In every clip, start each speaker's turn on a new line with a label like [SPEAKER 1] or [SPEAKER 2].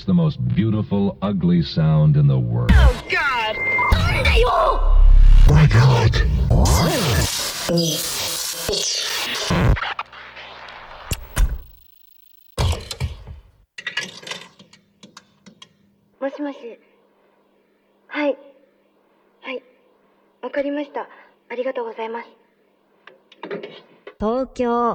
[SPEAKER 1] It's the most beautiful, ugly sound in the world.
[SPEAKER 2] Oh, God! My God!
[SPEAKER 3] Moshi moshi. はい。はい。わかりました。ありがとうございます。
[SPEAKER 4] 東京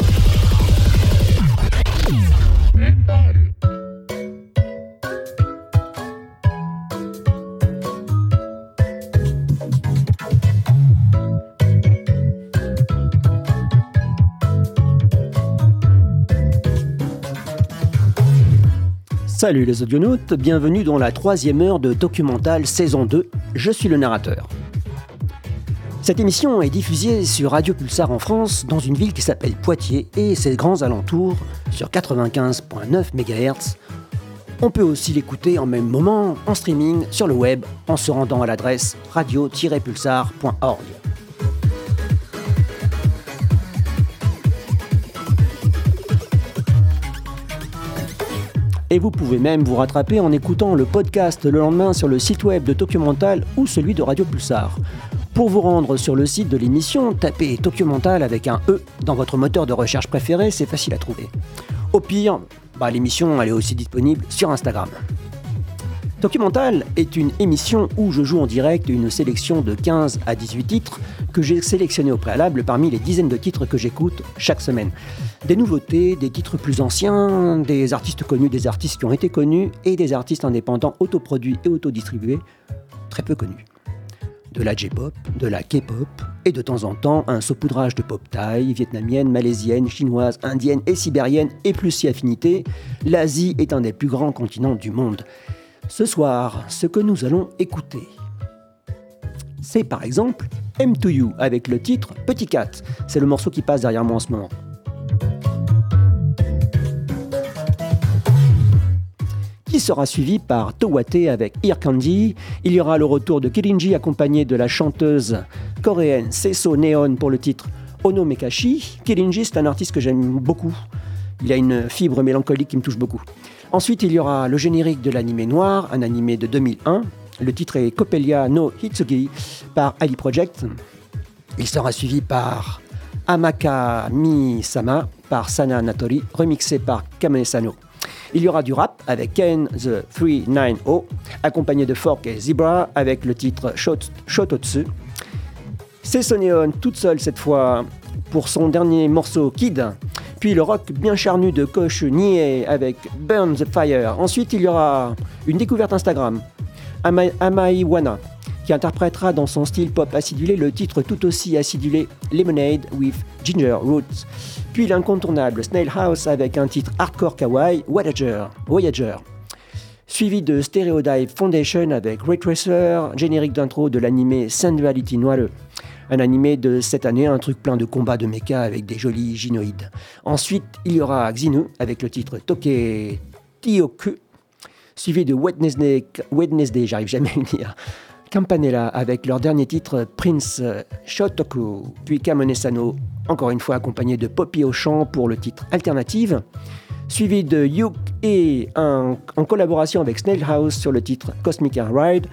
[SPEAKER 5] Salut les audionautes, bienvenue dans la troisième heure de Documental saison 2, je suis le narrateur. Cette émission est diffusée sur Radio Pulsar en France, dans une ville qui s'appelle Poitiers et ses grands alentours, sur 95.9 MHz. On peut aussi l'écouter en même moment en streaming sur le web en se rendant à l'adresse radio-pulsar.org. Et vous pouvez même vous rattraper en écoutant le podcast le lendemain sur le site web de Documental ou celui de Radio Pulsar. Pour vous rendre sur le site de l'émission, tapez Documental avec un E dans votre moteur de recherche préféré, c'est facile à trouver. Au pire, bah, l'émission elle est aussi disponible sur Instagram. Documental est une émission où je joue en direct une sélection de 15 à 18 titres que j'ai sélectionnés au préalable parmi les dizaines de titres que j'écoute chaque semaine. Des nouveautés, des titres plus anciens, des artistes connus, des artistes qui ont été connus et des artistes indépendants autoproduits et autodistribués très peu connus. De la J-pop, de la K-pop et de temps en temps un saupoudrage de pop thaï, vietnamienne, malaisienne, chinoise, indienne et sibérienne et plus si affinité, l'Asie est un des plus grands continents du monde. Ce soir, ce que nous allons écouter, c'est par exemple M2U avec le titre Petit Cat. C'est le morceau qui passe derrière moi en ce moment. Qui sera suivi par Towate avec Ear Candy. Il y aura le retour de Kirinji accompagné de la chanteuse coréenne Seso Neon pour le titre Ono Mekashi. Kirinji, c'est un artiste que j'aime beaucoup. Il a une fibre mélancolique qui me touche beaucoup. Ensuite, il y aura le générique de l'animé noir, un animé de 2001. Le titre est Coppelia no Hitsugi par Ali Project. Il sera suivi par Amaka Mi-sama par Sana Natori, remixé par Kamene Sano. Il y aura du rap avec Ken the 390, accompagné de Fork et Zebra avec le titre Shot- Shototsu. C'est Soneon toute seule cette fois pour son dernier morceau Kid. Puis le rock bien charnu de Kosh Nie avec Burn the Fire. Ensuite, il y aura une découverte Instagram, Ama- Amai Wana, qui interprétera dans son style pop acidulé le titre tout aussi acidulé Lemonade with Ginger Roots. Puis l'incontournable Snail House avec un titre hardcore kawaii Voyager. Voyager. Suivi de Stereotype Foundation avec Ray Tracer, générique d'intro de l'animé Sensuality Noire. Un animé de cette année, un truc plein de combats de mecha avec des jolis gynoïdes. Ensuite, il y aura Xinu avec le titre Toke Tioku, suivi de Wednesday, Wednesday j'arrive jamais à le dire, Campanella avec leur dernier titre Prince Shotoku, puis Kamone Sano, encore une fois accompagné de Poppy au chant pour le titre Alternative, suivi de Yuk et en collaboration avec Snail House sur le titre Cosmic Air Ride,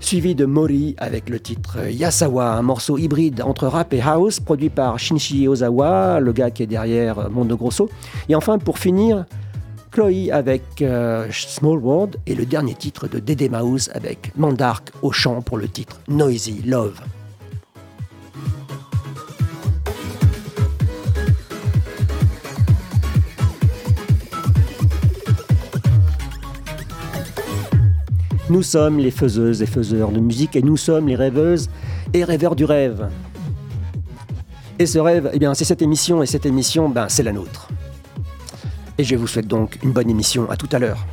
[SPEAKER 5] suivi de Mori avec le titre Yasawa, un morceau hybride entre rap et house produit par Shinji Ozawa, le gars qui est derrière Mondo Grosso, et enfin pour finir Chloé avec euh, Small World et le dernier titre de Dede Mouse avec Mandark au chant pour le titre Noisy Love. Nous sommes les faiseuses et faiseurs de musique et nous sommes les rêveuses et rêveurs du rêve. Et ce rêve, eh bien, c'est cette émission et cette émission, ben, c'est la nôtre. Et je vous souhaite donc une bonne émission. À tout à l'heure.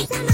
[SPEAKER 2] me some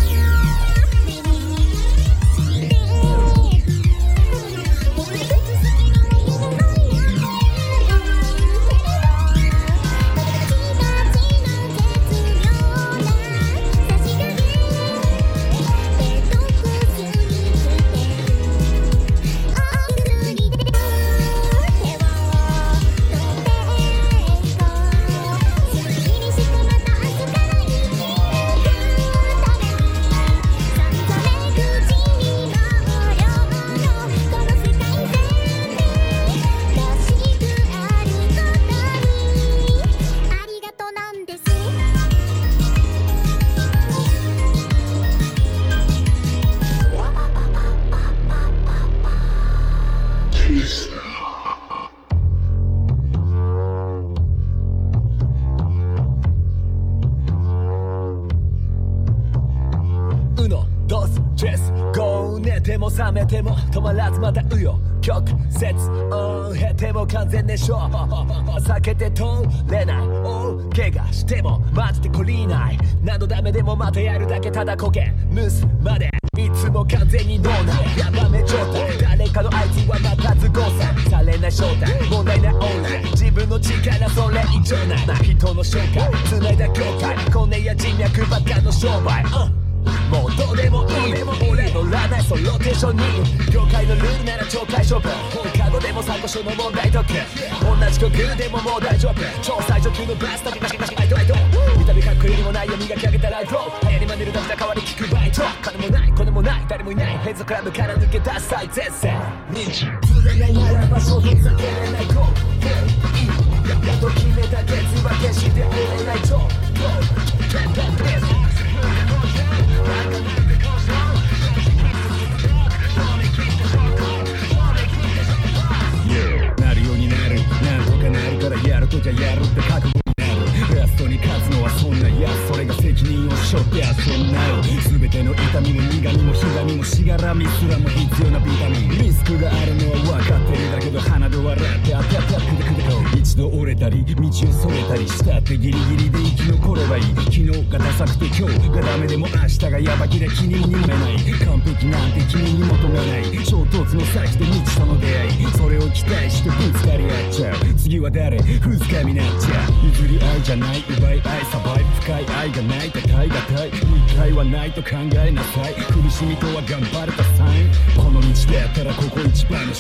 [SPEAKER 2] 紹介繋いだ境界コネや人脈ばっかの商売、うん。もうどうでもいい。俺の占いそロケーションに業界のルールなら超懲戒処分カゴでも参考書の問題解け。同じ曲でももう大丈夫。超最上級のブラストビバシバシバイドバイト見た目かっこよりもないよ磨き上げたライフロー流行り真似るだけだ代わり聞くバイト金もない金もない誰もいないヘッドクラブから抜け出す最前線認知触れないな
[SPEAKER 6] ら場所ふざけれない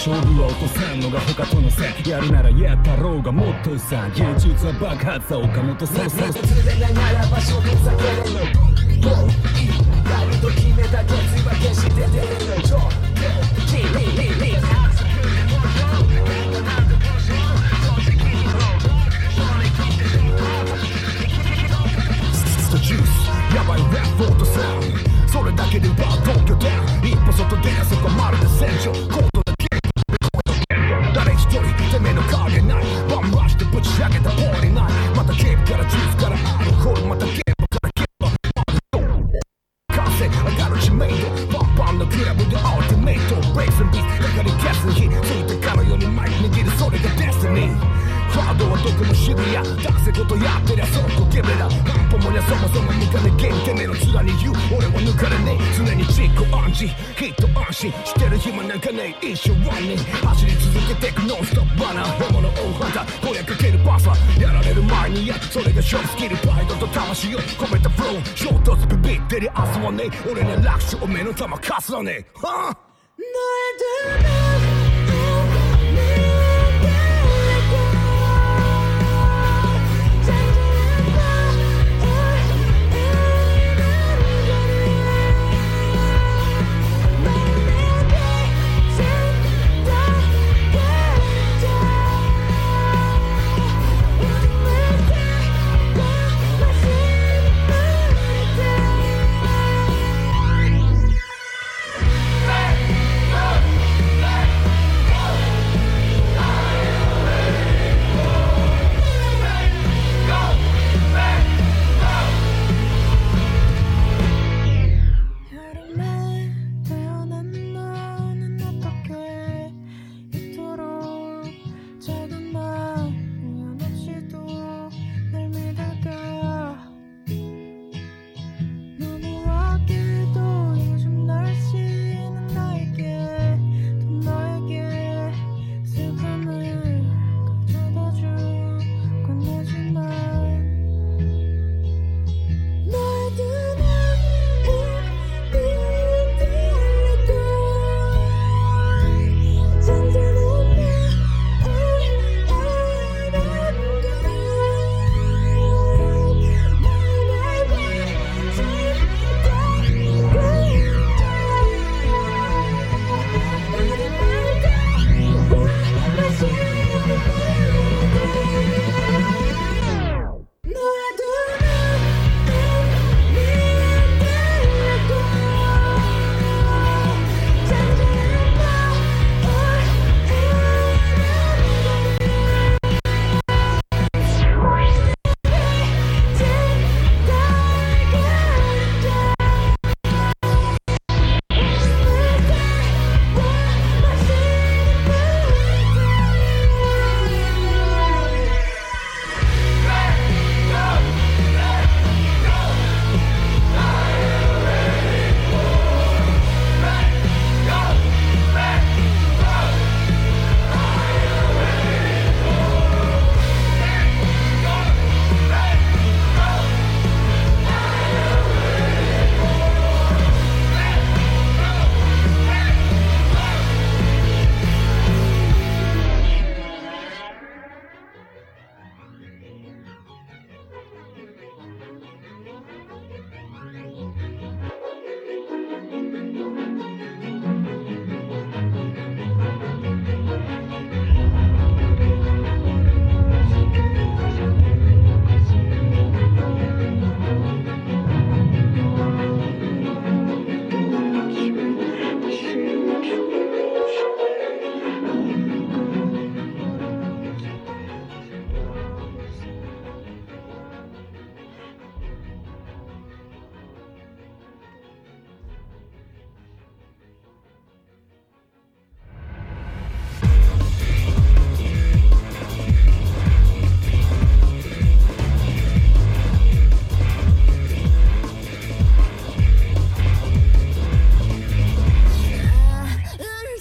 [SPEAKER 6] 勝負を落とんのが他とのやるならやったろうがもっとさ芸術は爆発だ岡本そうそう釣れないなら場所で避けるもういい誰と決めた決意は決して出る。に自己暗示ヒット安心。してる暇なんかねえ。一生ワンに走り続けてくノンストップバナ。ー本物大肌声かけるバサやられる前にやそれが勝負スキルプライドと魂を込めたフロー。衝突ビビってり明日はね俺に楽勝お目の玉かすらねえはあ「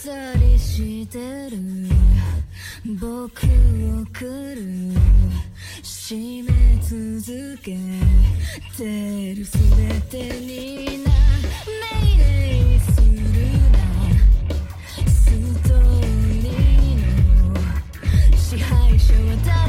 [SPEAKER 7] たりしてる。僕を来る。締め
[SPEAKER 8] 続け
[SPEAKER 9] てる全てにな命令するな。ストーリーの支配者は誰？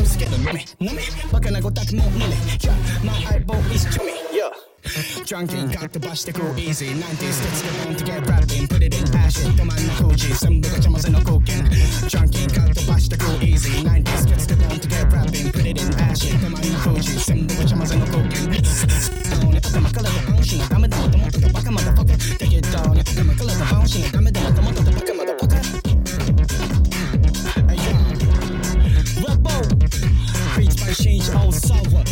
[SPEAKER 9] 数スケの飲め飲めバカなごたくも飲めじゃあ My eyeball is to me yeah Drunken got the bus to go easy 90s let's get on to get rapping Put it in action ど真ん中じ全部が邪魔せの貢献 Drunken got the bus to go easy 90s let's get on to get rapping Put it in action ど真ん中じ全部が邪魔せの貢献頭からの安心ダメだもともとがバカまだバカだけどね頭からの安心ダメだ control sour.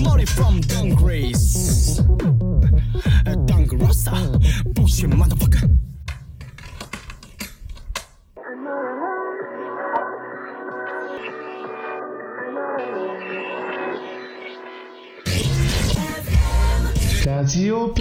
[SPEAKER 9] Money from Dungrace.
[SPEAKER 10] Dung Rasta. Uh, Bullshit motherfucker. Radio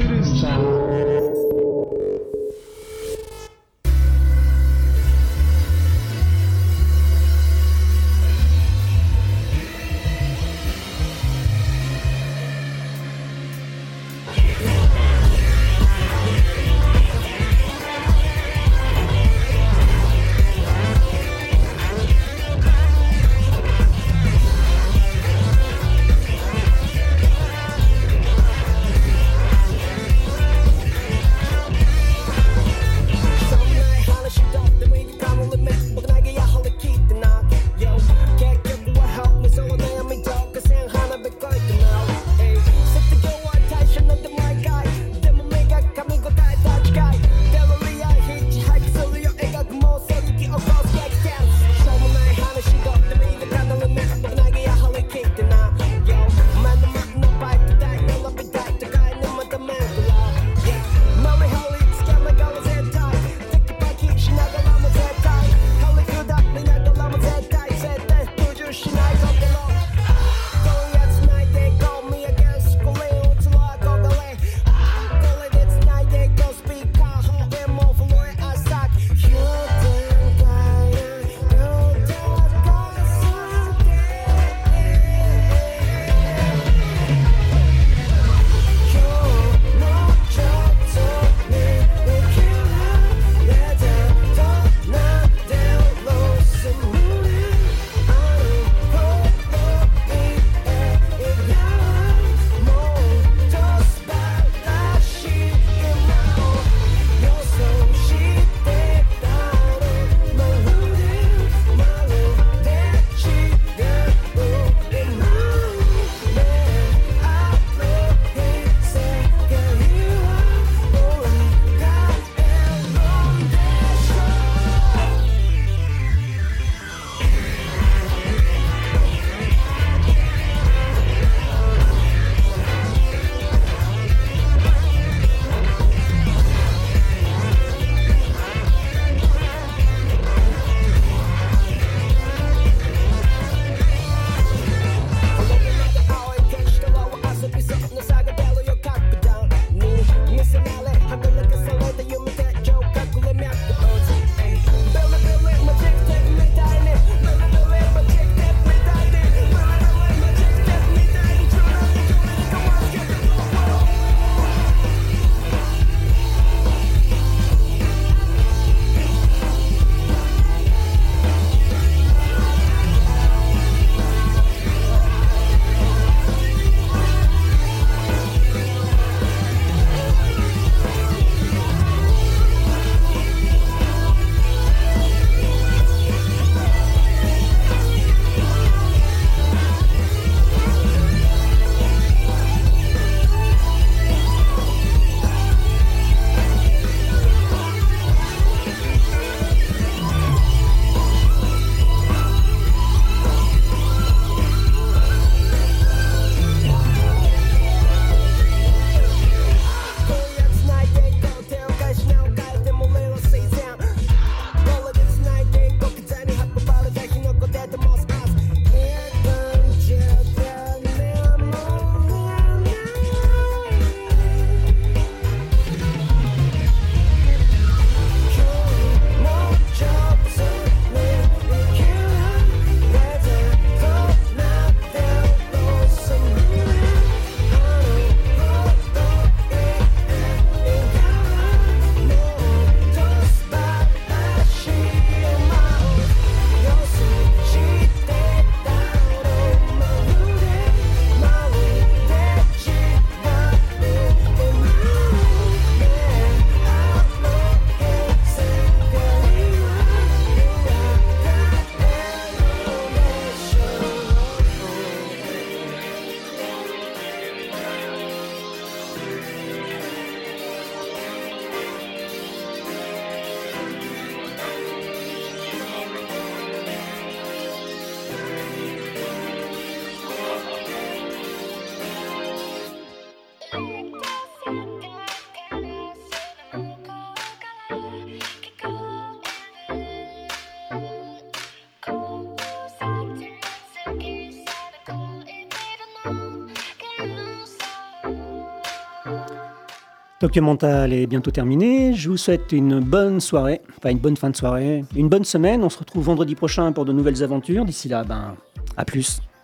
[SPEAKER 8] Tokyo Mental est bientôt terminé. Je vous souhaite une bonne soirée, enfin une bonne fin de soirée, une bonne semaine. On se retrouve vendredi prochain pour de nouvelles aventures. D'ici là, ben, à plus.「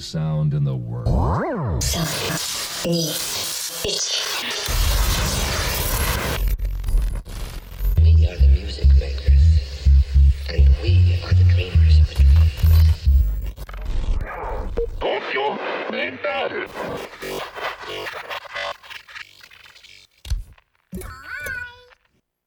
[SPEAKER 1] these uh,